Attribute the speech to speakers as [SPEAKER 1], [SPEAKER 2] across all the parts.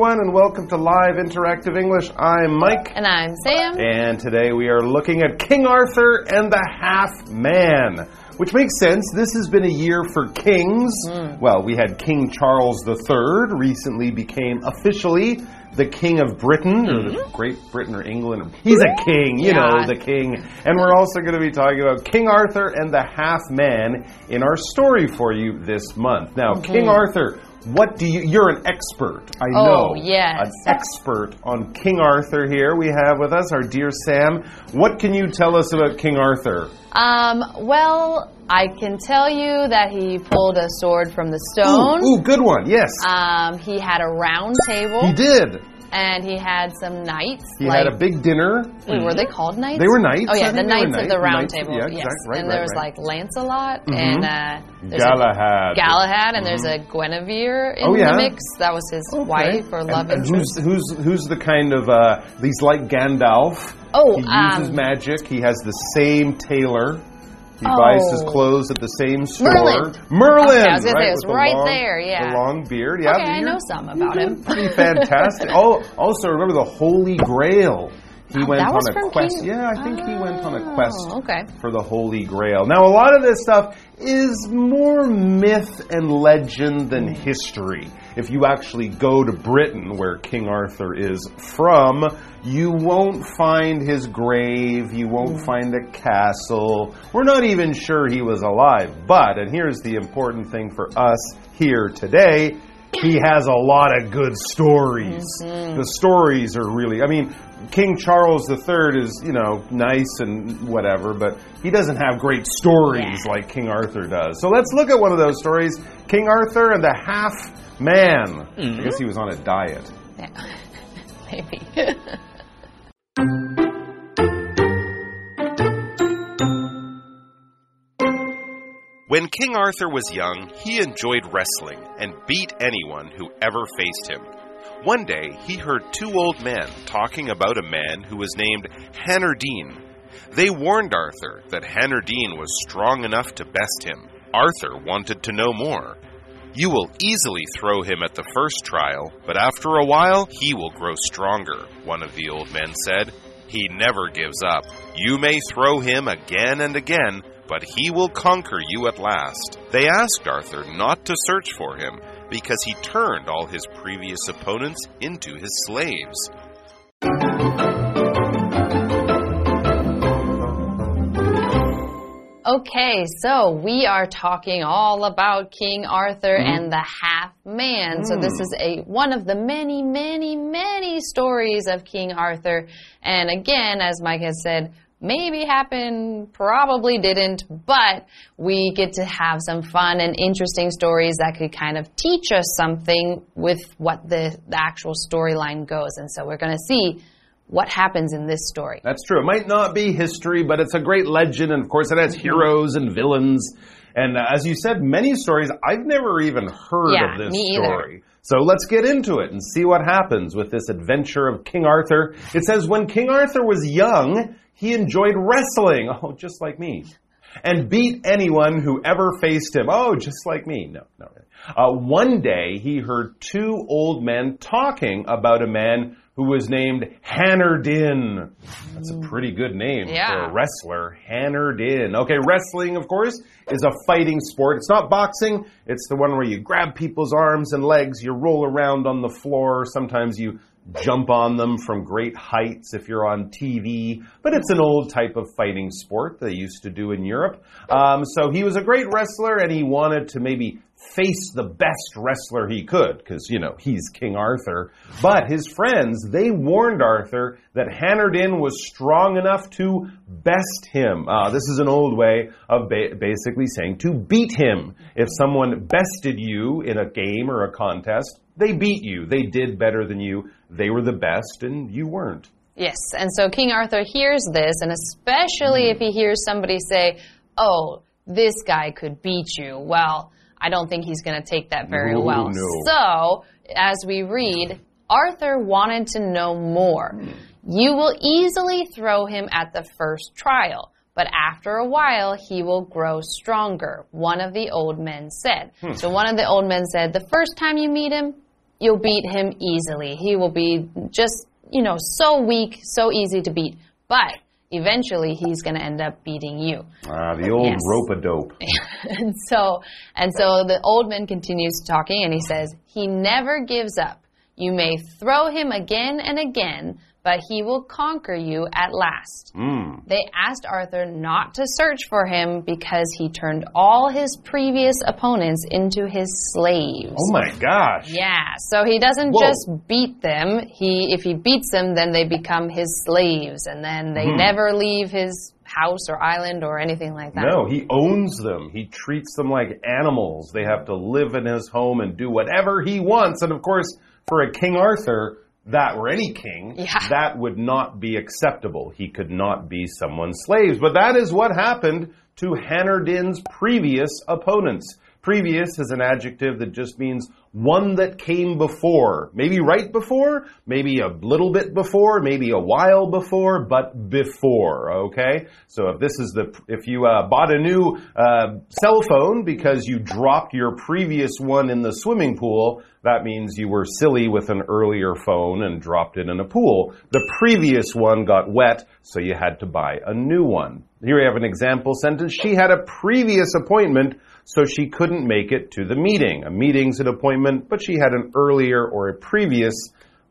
[SPEAKER 1] everyone, and welcome to Live Interactive English. I'm Mike.
[SPEAKER 2] And I'm Sam.
[SPEAKER 1] And today we are looking at King Arthur and the Half Man. Which makes sense. This has been a year for kings.
[SPEAKER 2] Hmm.
[SPEAKER 1] Well, we had King Charles III recently became officially the King of Britain, or the Great Britain or England. He's a king, you know,
[SPEAKER 2] Hmm.
[SPEAKER 1] The king. And we're also going to be talking about King Arthur and the Half Man in our story for you this month. Now, King Arthur, what do you, you're an expert, I.
[SPEAKER 2] Oh,
[SPEAKER 1] know.
[SPEAKER 2] yes.
[SPEAKER 1] An expert on King Arthur here we have with us, our dear Sam. What can you tell us about King Arthur?
[SPEAKER 2] Um, well, I can tell you that he pulled a sword from the stone.
[SPEAKER 1] Ooh, ooh, good one, yes.
[SPEAKER 2] Um, he had a round table.
[SPEAKER 1] he did.
[SPEAKER 2] And he had some knights.
[SPEAKER 1] He
[SPEAKER 2] like,
[SPEAKER 1] had a big dinner.
[SPEAKER 2] Wait, were they called knights?
[SPEAKER 1] They were knights.
[SPEAKER 2] Oh yeah, the
[SPEAKER 1] think they were
[SPEAKER 2] knights of the round
[SPEAKER 1] Knights
[SPEAKER 2] table.
[SPEAKER 1] yeah,
[SPEAKER 2] yes,
[SPEAKER 1] exact- right,
[SPEAKER 2] and
[SPEAKER 1] right,
[SPEAKER 2] there was
[SPEAKER 1] right.
[SPEAKER 2] like Lancelot and uh,
[SPEAKER 1] Galahad.
[SPEAKER 2] Galahad, and there's a Guinevere in
[SPEAKER 1] Oh, yeah?
[SPEAKER 2] the mix. That was his
[SPEAKER 1] Okay.
[SPEAKER 2] wife or love
[SPEAKER 1] and, and
[SPEAKER 2] interest.
[SPEAKER 1] who's, who's who's the kind of uh, he's like Gandalf.
[SPEAKER 2] Oh,
[SPEAKER 1] he uses
[SPEAKER 2] um,
[SPEAKER 1] magic. He has the same tailor. He
[SPEAKER 2] Oh.
[SPEAKER 1] buys his oh. clothes at the same store.
[SPEAKER 2] Merlin.
[SPEAKER 1] Merlin.
[SPEAKER 2] Okay, I was gonna say,
[SPEAKER 1] right,
[SPEAKER 2] it was
[SPEAKER 1] the
[SPEAKER 2] right
[SPEAKER 1] long-
[SPEAKER 2] there, yeah.
[SPEAKER 1] The long beard. Yeah,
[SPEAKER 2] Okay, I know some about him.
[SPEAKER 1] Pretty fantastic. oh, also remember the Holy Grail. He
[SPEAKER 2] Oh,
[SPEAKER 1] went on a quest.
[SPEAKER 2] King-
[SPEAKER 1] Yeah, I think he went on a
[SPEAKER 2] Oh,
[SPEAKER 1] quest
[SPEAKER 2] okay.
[SPEAKER 1] for the Holy Grail. Now, a lot of this stuff is more myth and legend than history. If you actually go to Britain, where King Arthur is from, you won't find his grave, you won't find a castle. We're not even sure he was alive. But, and here's the important thing for us here today. He has a lot of good stories. Mm-hmm. The stories are really, I mean, King Charles III is, you know, nice and whatever, but he doesn't have great stories
[SPEAKER 2] Yeah.
[SPEAKER 1] like King Arthur does. So let's look at one of those stories King Arthur and the Half Man. I mm-hmm. guess he was on a diet.
[SPEAKER 2] Yeah. Maybe.
[SPEAKER 3] When King Arthur was young, he enjoyed wrestling and beat anyone who ever faced him. One day, he heard two old men talking about a man who was named Hanardine. They warned Arthur that Hanardine was strong enough to best him. Arthur wanted to know more. You will easily throw him at the first trial, but after a while, he will grow stronger, one of the old men said. He never gives up. You may throw him again and again, but he will conquer you at last. They asked Arthur not to search for him because he turned all his previous opponents into his slaves.
[SPEAKER 2] Okay, so we are talking all about King Arthur mm-hmm. and the Half Man. So this mm. is a one of the many, many, many stories of King Arthur. And again, as Mike has said, maybe happened, probably didn't, but we get to have some fun and interesting stories that could kind of teach us something with what the, the actual storyline goes. And so we're going to see what happens in this story.
[SPEAKER 1] That's true. It might not be history, but it's a great legend, and of course, it has heroes and villains. And uh, as you said, many stories I've never even heard
[SPEAKER 2] Yeah,
[SPEAKER 1] of this
[SPEAKER 2] me either.
[SPEAKER 1] story. So let's get into it and see what happens with this adventure of King Arthur. It says, when King Arthur was young, he enjoyed wrestling. Oh, just like me. And beat anyone who ever faced him. Oh, just like me. No, no. Uh, one day, he heard two old men talking about a man who was named Hanardin. That's a pretty good name for a wrestler. Hanardin. Okay, wrestling, of course, is a fighting sport. It's not boxing. It's the one where you grab people's arms and legs, you roll around on the floor. Sometimes you jump on them from great heights if you're on TV. But it's an old type of fighting sport they used to do in Europe. Um, so he was a great wrestler and he wanted to maybe face the best wrestler he could because, you know, he's King Arthur. But his friends, they warned Arthur that Hanardin was strong enough to best him. Uh, this is an old way of ba basically saying to beat him. If someone bested you in a game or a contest, they beat you. They did better than you. They were the best and you weren't.
[SPEAKER 2] Yes, and so King Arthur hears this, and especially if he hears somebody say, Oh, this guy could beat you. Well, I don't think he's going to take that very well.
[SPEAKER 1] no.
[SPEAKER 2] So, as we read, Arthur wanted to know more. You will easily throw him at the first trial, but after a while he will grow stronger, one of the old men said. Hmm. So one of the old men said, The first time you meet him, you'll beat him easily. He will be just, you know, so weak, so easy to beat. But eventually he's going to end up beating you.
[SPEAKER 1] Ah, the old
[SPEAKER 2] Yes.
[SPEAKER 1] rope a dope.
[SPEAKER 2] and so and so the old man continues talking and he says he never gives up you may throw him again and again but he will conquer you at last
[SPEAKER 1] Mm.
[SPEAKER 2] they asked arthur not to search for him because he turned all his previous opponents into his slaves
[SPEAKER 1] Oh my gosh.
[SPEAKER 2] yeah, so he doesn't
[SPEAKER 1] Whoa.
[SPEAKER 2] just beat them. He if he beats them, then they become his slaves, and then they never leave his house or island or anything like that.
[SPEAKER 1] No, he owns them. He treats them like animals. They have to live in his home and do whatever he wants. And of course, for a King Arthur, that or any king,
[SPEAKER 2] Yeah.
[SPEAKER 1] that would not be acceptable. He could not be someone's slaves. But that is what happened to Hanardin's previous opponents. Previous is an adjective that just means one that came before. Maybe right before, maybe a little bit before, maybe a while before, but before, okay? So if this is the, if you uh, bought a new uh, cell phone because you dropped your previous one in the swimming pool, that means you were silly with an earlier phone and dropped it in a pool. The previous one got wet, so you had to buy a new one. Here we have an example sentence. She had a previous appointment so she couldn't make it to the meeting. A meeting's an appointment, but she had an earlier or a previous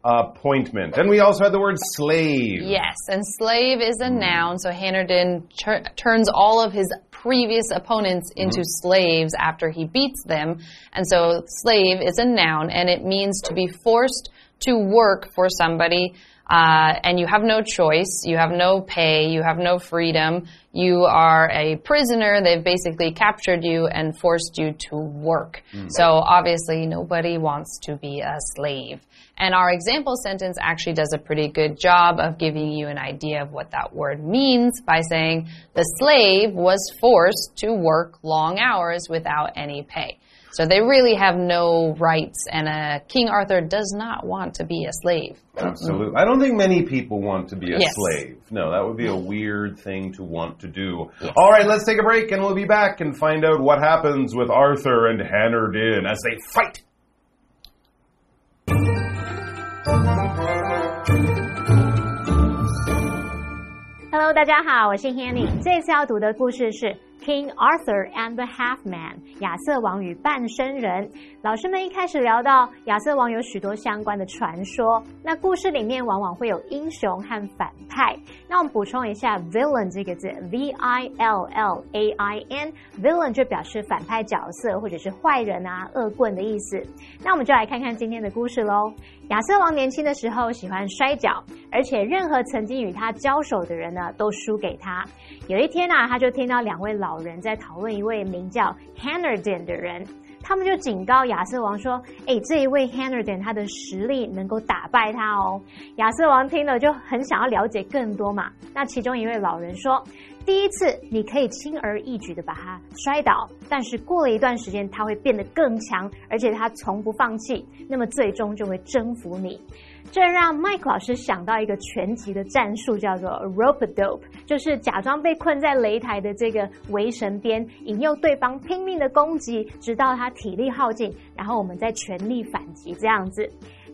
[SPEAKER 1] appointment. And we also had the word slave.
[SPEAKER 2] Yes, and slave is a hmm. noun, so Hanardin tur turns all of his previous opponents hmm. into slaves after he beats them. And so slave is a noun, and it means to be forced to work for somebody. Uh, and you have no choice, you have no pay, you have no freedom, you are a prisoner, they've basically captured you and forced you to work. So obviously, nobody wants to be a slave. And our example sentence actually does a pretty good job of giving you an idea of what that word means by saying the slave was forced to work long hours without any pay. So they really have no rights, and uh, King Arthur does not want to be a slave.
[SPEAKER 1] Absolutely. I don't think many people want to be a
[SPEAKER 2] yes.
[SPEAKER 1] slave. No, that would be a weird thing to want to do. Yes. All right, let's take a break, and we'll be back and find out what happens with Arthur and Hanardin as they fight.
[SPEAKER 4] Hello，大家好，我是 Hanny。这次要读的故事是。King Arthur and the Half Man，亚瑟王与半生人。老师们一开始聊到亚瑟王有许多相关的传说，那故事里面往往会有英雄和反派。那我们补充一下 villain 这个字，V I L L A I N，villain 就表示反派角色或者是坏人啊、恶棍的意思。那我们就来看看今天的故事喽。亚瑟王年轻的时候喜欢摔跤，而且任何曾经与他交手的人呢，都输给他。有一天啊，他就听到两位老老人在讨论一位名叫 Hannerden 的人，他们就警告亚瑟王说：“哎，这一位 Hannerden 他的实力能够打败他哦。”亚瑟王听了就很想要了解更多嘛。那其中一位老人说：“第一次你可以轻而易举的把他摔倒，但是过了一段时间他会变得更强，而且他从不放弃，那么最终就会征服你。”这让 Mike 老师想到一个拳击的战术，叫做 rope dope，就是假装被困在擂台的这个围绳边，引诱对方拼命的攻击，直到他体力耗尽，然后我们再全力反击，这样子。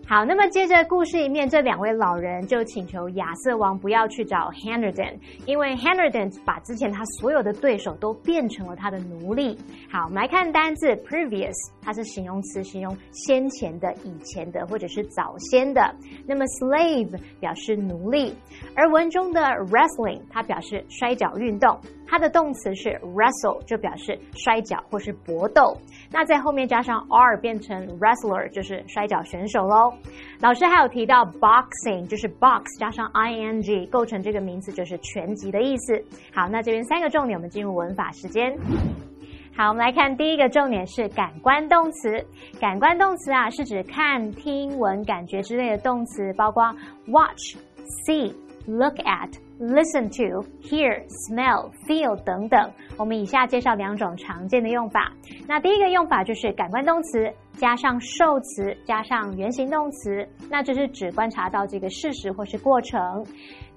[SPEAKER 4] 好，那么接着故事里面，这两位老人就请求亚瑟王不要去找 Hannerden，因为 Hannerden 把之前他所有的对手都变成了他的奴隶。好，我们来看单字 previous，它是形容词，形容先前的、以前的或者是早先的。那么 slave 表示奴隶，而文中的 wrestling 它表示摔跤运动，它的动词是 wrestle，就表示摔跤或是搏斗。那在后面加上 r 变成 wrestler，就是摔跤选手喽。老师还有提到 boxing，就是 box 加上 ing 构成这个名词，就是拳击的意思。好，那这边三个重点，我们进入文法时间。好，我们来看第一个重点是感官动词。感官动词啊，是指看、听、闻、感觉之类的动词，包括 watch、see、look at、listen to、hear、smell、feel 等等。我们以下介绍两种常见的用法。那第一个用法就是感官动词加上受词加上原形动词，那就是指观察到这个事实或是过程。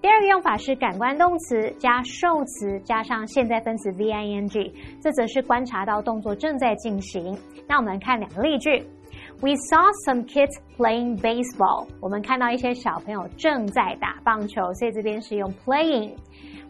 [SPEAKER 4] 第二个用法是感官动词加受词加上现在分词 v i n g，这则是观察到动作正在进行。那我们看两个例句：We saw some kids playing baseball。我们看到一些小朋友正在打棒球，所以这边是用 playing。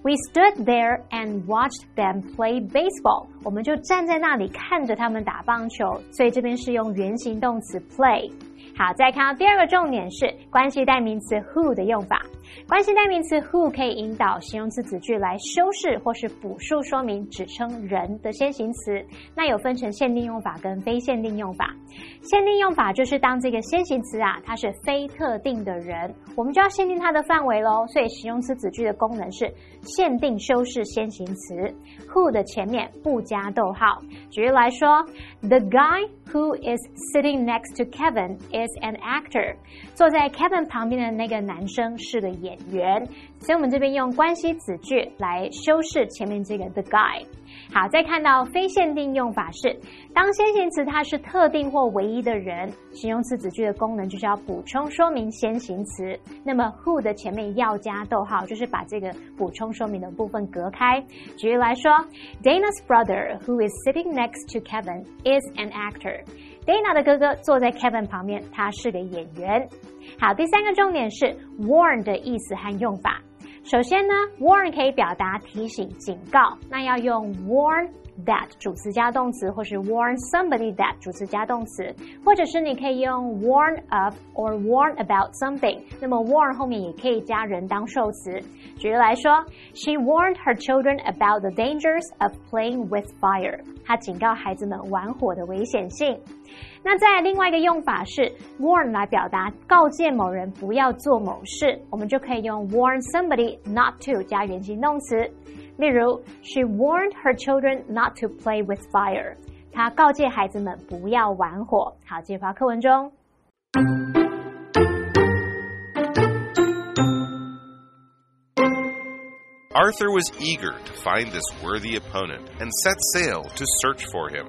[SPEAKER 4] We stood there and watched them play baseball。我们就站在那里看着他们打棒球，所以这边是用原形动词 play。好，再看到第二个重点是关系代名词 who 的用法。关系代名词 who 可以引导形容词子句来修饰或是补述说明指称人的先行词。那有分成限定用法跟非限定用法。限定用法就是当这个先行词啊，它是非特定的人，我们就要限定它的范围喽。所以形容词子句的功能是限定修饰先行词 who 的前面不加逗号。举例来说，The guy who is sitting next to Kevin is an actor。坐在 Kevin 旁边的那个男生是个演员，所以我们这边用关系子句来修饰前面这个 the guy。好，再看到非限定用法是，当先行词它是特定或唯一的人，形容词子句的功能就是要补充说明先行词。那么 who 的前面要加逗号，就是把这个补充说明的部分隔开。举例来说，Dana's brother who is sitting next to Kevin is an actor。Dana 的哥哥坐在 Kevin 旁边，他是个演员。好，第三个重点是 warn 的意思和用法。首先呢，warn 可以表达提醒、警告，那要用 warn that 主词加动词，或是 warn somebody that 主词加动词，或者是你可以用 warn of or warn about something。那么 warn 后面也可以加人当受词。举例来说，She warned her children about the dangers of playing with fire。她警告孩子们玩火的危险性。那在另外一个用法是 warn 来表达告诫某人不要做某事，我们就可以用 warn somebody not to 加原形动词。例如，She warned her children not to play with fire。她告诫孩子们不要玩火。好，继续回课文中。
[SPEAKER 3] Arthur was eager to find this worthy opponent and set sail to search for him.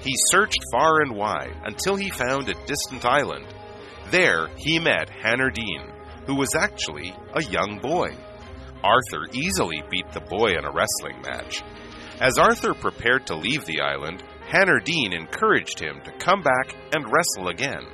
[SPEAKER 3] He searched far and wide until he found a distant island. There he met Hanardine, who was actually a young boy. Arthur easily beat the boy in a wrestling match. As Arthur prepared to leave the island, Hanardine encouraged him to come back and wrestle again.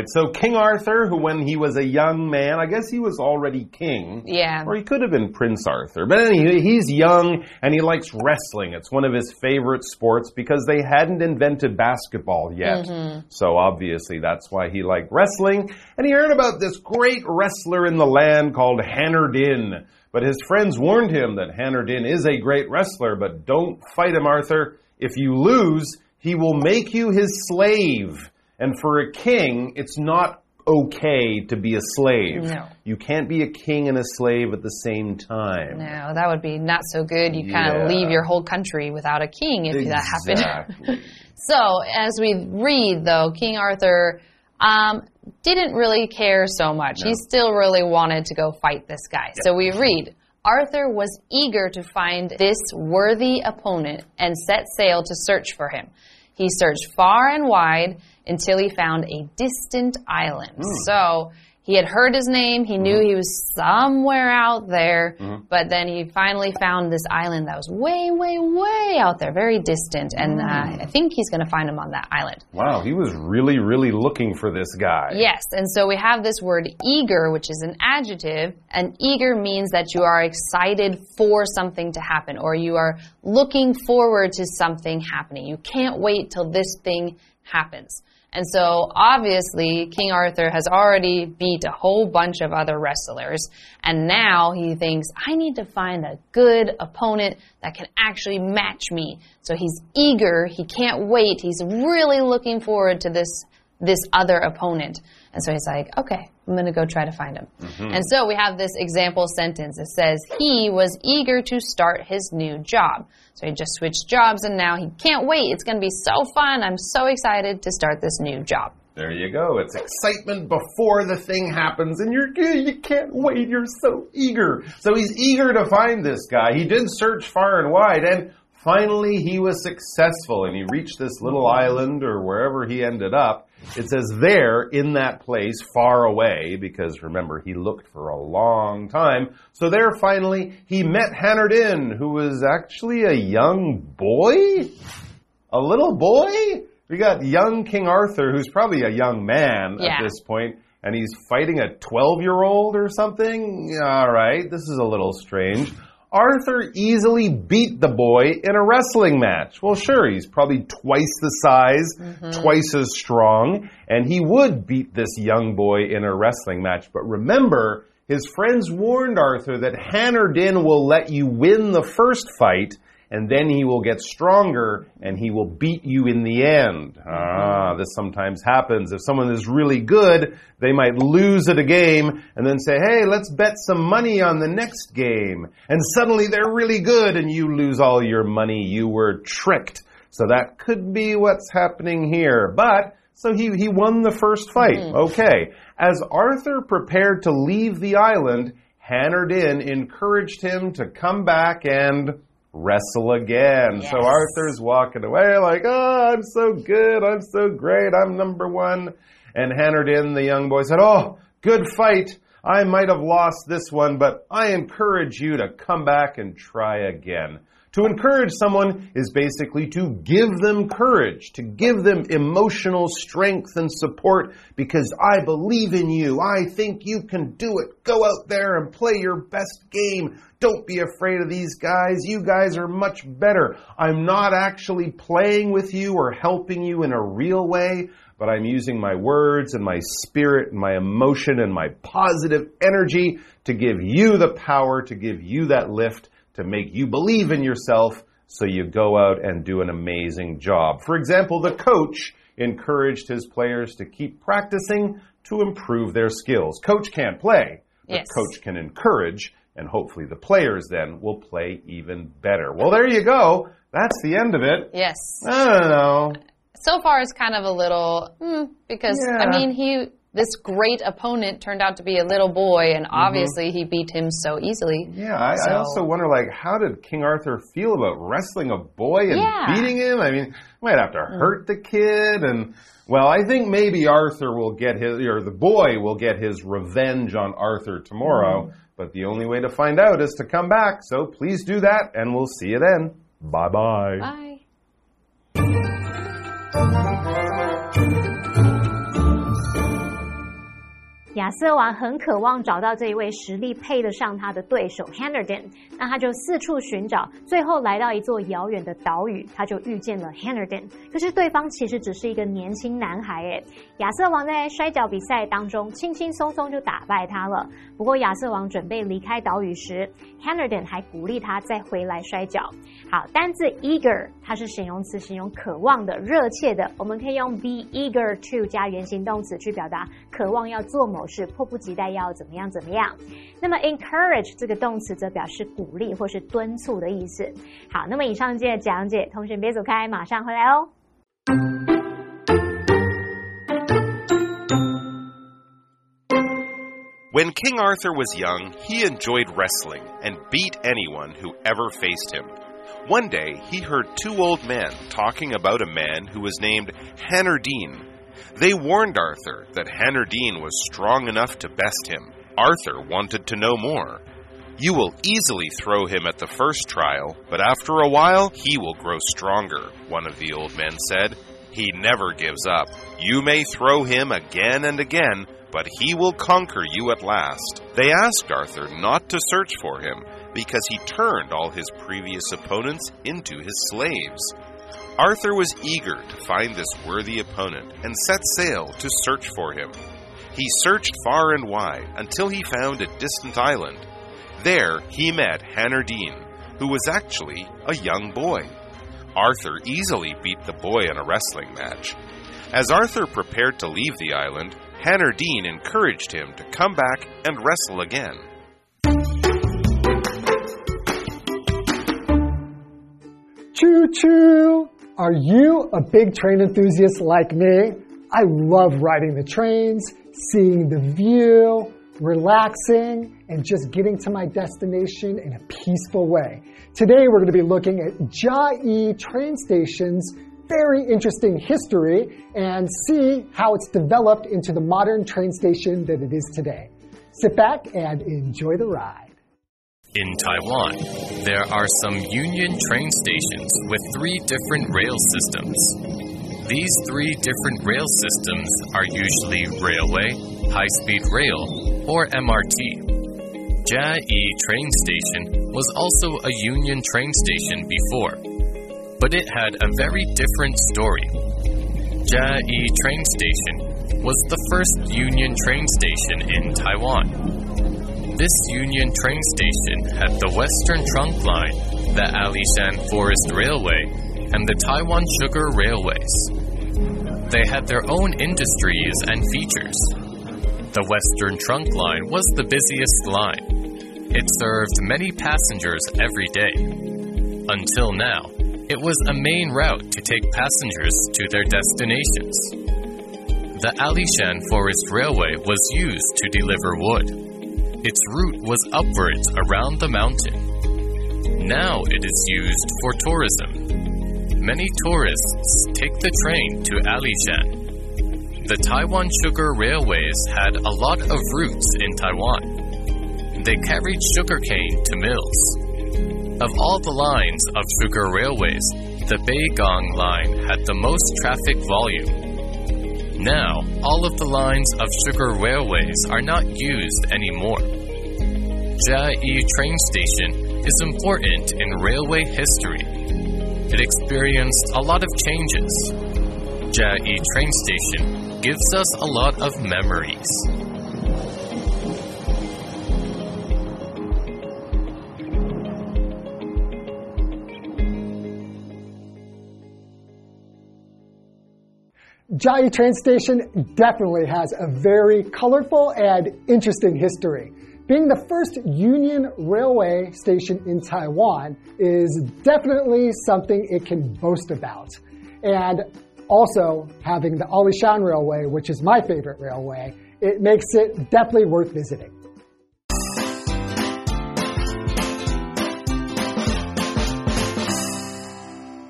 [SPEAKER 1] Right, so King Arthur, who when he was a young man, I guess he was already king.
[SPEAKER 2] Yeah.
[SPEAKER 1] Or he could have been Prince Arthur. But anyway, he's young and he likes wrestling. It's one of his favorite sports because they hadn't invented basketball yet. Mm-hmm. So obviously that's why he liked wrestling. And he heard about this great wrestler in the land called Hanardin. But his friends warned him that Hanardin is a great wrestler, but don't fight him, Arthur. If you lose, he will make you his slave. And for a king, it's not okay to be a slave.
[SPEAKER 2] No.
[SPEAKER 1] You can't be a king and a slave at the same time.
[SPEAKER 2] No, that would be not so good. You kind of leave your whole country without a king if that happened.
[SPEAKER 1] Exactly.
[SPEAKER 2] So, as we read, though, King Arthur um, didn't really care so much. He still really wanted to go fight this guy. So, we read Arthur was eager to find this worthy opponent and set sail to search for him. He searched far and wide until he found a distant island. Hmm. So, he had heard his name. He knew hmm. he was somewhere out there, hmm. but then he finally found this island that was way, way, way out there, very distant. And uh, I think he's going to find him on that island.
[SPEAKER 1] wow, he was really, really looking for this guy.
[SPEAKER 2] Yes, and so we have this word eager, which is an adjective, and eager means that you are excited for something to happen or you are looking forward to something happening. You can't wait till this thing happens. And so obviously, King Arthur has already beat a whole bunch of other wrestlers, and now he thinks, I need to find a good opponent that can actually match me. So he's eager, he can't wait, he's really looking forward to this this other opponent. And so he's like, okay, I'm going to go try to find him. Mm-hmm. And so we have this example sentence. It says, he was eager to start his new job. So he just switched jobs and now he can't wait. It's going to be so fun. I'm so excited to start this new job.
[SPEAKER 1] There you go. It's excitement before the thing happens, and you're you can't wait. You're so eager. So he's eager to find this guy. He did search far and wide, and finally he was successful, and he reached this little island or wherever he ended up. It says there in that place, far away, because remember he looked for a long time. So there, finally, he met Hanardin, who was actually a young boy, a little boy. We got young King Arthur, who's probably a young man
[SPEAKER 2] Yeah.
[SPEAKER 1] at this point, and he's fighting a 12 year old or something. All right, this is a little strange. Arthur easily beat the boy in a wrestling match. Well, sure, he's probably twice the size, mm-hmm. twice as strong, and he would beat this young boy in a wrestling match. But remember, his friends warned Arthur that Hanardin will let you win the first fight and then he will get stronger and he will beat you in the end. Ah, this sometimes happens. If someone is really good, they might lose at a game and then say, hey, let's bet some money on the next game. And suddenly they're really good and you lose all your money. You were tricked. So that could be what's happening here. But, so he, he won the first fight. Okay. As Arthur prepared to leave the island, Hanardin encouraged him to come back and wrestle again. So Arthur's walking away like, oh, I'm so good. I'm so great. I'm number one. And Hanardin, the young boy, said, oh, good fight. I might have lost this one, but I encourage you to come back and try again. To encourage someone is basically to give them courage, to give them emotional strength and support because I believe in you. I think you can do it. Go out there and play your best game. Don't be afraid of these guys. You guys are much better. I'm not actually playing with you or helping you in a real way, but I'm using my words and my spirit and my emotion and my positive energy to give you the power, to give you that lift to make you believe in yourself so you go out and do an amazing job. For example, the coach encouraged his players to keep practicing to improve their skills. Coach can't play, but
[SPEAKER 2] Yes.
[SPEAKER 1] coach can encourage, and hopefully the players then will play even better. Well, there you go. That's the end of it.
[SPEAKER 2] Yes.
[SPEAKER 1] I don't know.
[SPEAKER 2] So far, it's kind of a little hmm, because I mean he this great opponent turned out to be a little boy, and mm-hmm. obviously he beat him so easily.
[SPEAKER 1] Yeah, I, I also wonder, like, how did King Arthur feel about wrestling a boy and
[SPEAKER 2] Yeah.
[SPEAKER 1] beating him? I mean, might have to mm. hurt the kid, and well, I think maybe Arthur will get his, or the boy will get his revenge on Arthur tomorrow. Mm-hmm. But the only way to find out is to come back. So please do that, and we'll see you then. Bye bye
[SPEAKER 2] bye.
[SPEAKER 4] 亚瑟王很渴望找到这一位实力配得上他的对手 Hanardin，那他就四处寻找，最后来到一座遥远的岛屿，他就遇见了 Hanardin。可是对方其实只是一个年轻男孩，诶，亚瑟王在摔跤比赛当中轻轻松松就打败他了。不过亚瑟王准备离开岛屿时，Hanardin 还鼓励他再回来摔跤。好，单字 eager 它是形容词，形容渴望的、热切的。我们可以用 be eager to 加原形动词去表达渴望要做某事，迫不及待要怎么样怎么样。那么 encourage 这个动词则表示鼓励或是敦促的意思。好，那么以上节的讲解，同学别走开，马上回来哦。
[SPEAKER 3] When King Arthur was young, he enjoyed wrestling and beat anyone who ever faced him. One day, he heard two old men talking about a man who was named Hanardine. they warned Arthur that Hanardine was strong enough to best him. Arthur wanted to know more. You will easily throw him at the first trial, but after a while, he will grow stronger, one of the old men said. He never gives up. You may throw him again and again, but he will conquer you at last. They asked Arthur not to search for him, because he turned all his previous opponents into his slaves. Arthur was eager to find this worthy opponent and set sail to search for him. He searched far and wide until he found a distant island. There he met Hanardine, who was actually a young boy. Arthur easily beat the boy in a wrestling match. As Arthur prepared to leave the island, Hanardine encouraged him to come back and wrestle again.
[SPEAKER 5] Choo choo! Are you a big train enthusiast like me? I love riding the trains, seeing the view, relaxing, and just getting to my destination in a peaceful way. Today we're going to be looking at Chiayi train station's very interesting history and see how it's developed into the modern train station that it is today. Sit back and enjoy the ride.
[SPEAKER 6] In Taiwan, there are some Union train stations with three different rail systems. These three different rail systems are usually railway, high speed rail, or MRT. Chiayi train station was also a Union train station before, but it had a very different story. Chiayi train station was the first Union train station in Taiwan. This Union train station had the Western Trunk Line, the Alishan Forest Railway, and the Taiwan Sugar Railways. They had their own industries and features. The Western Trunk Line was the busiest line. It served many passengers every day. Until now, it was a main route to take passengers to their destinations. The Alishan Forest Railway was used to deliver wood. Its route was upwards around the mountain. Now it is used for tourism. Many tourists take the train to Alishan. The Taiwan Sugar Railways had a lot of routes in Taiwan. They carried sugarcane to mills. Of all the lines of sugar railways, the Beigang line had the most traffic volume. Now, all of the lines of sugar railways are not used anymore. Chiayi train station is important in railway history. It experienced a lot of changes. Chiayi train station gives us a lot of memories.
[SPEAKER 5] Chiayi train station definitely has a very colorful and interesting history. Being the first Union Railway station in Taiwan is definitely something it can boast about. And also having the Alishan Railway, which is my favorite railway, it makes it definitely worth visiting.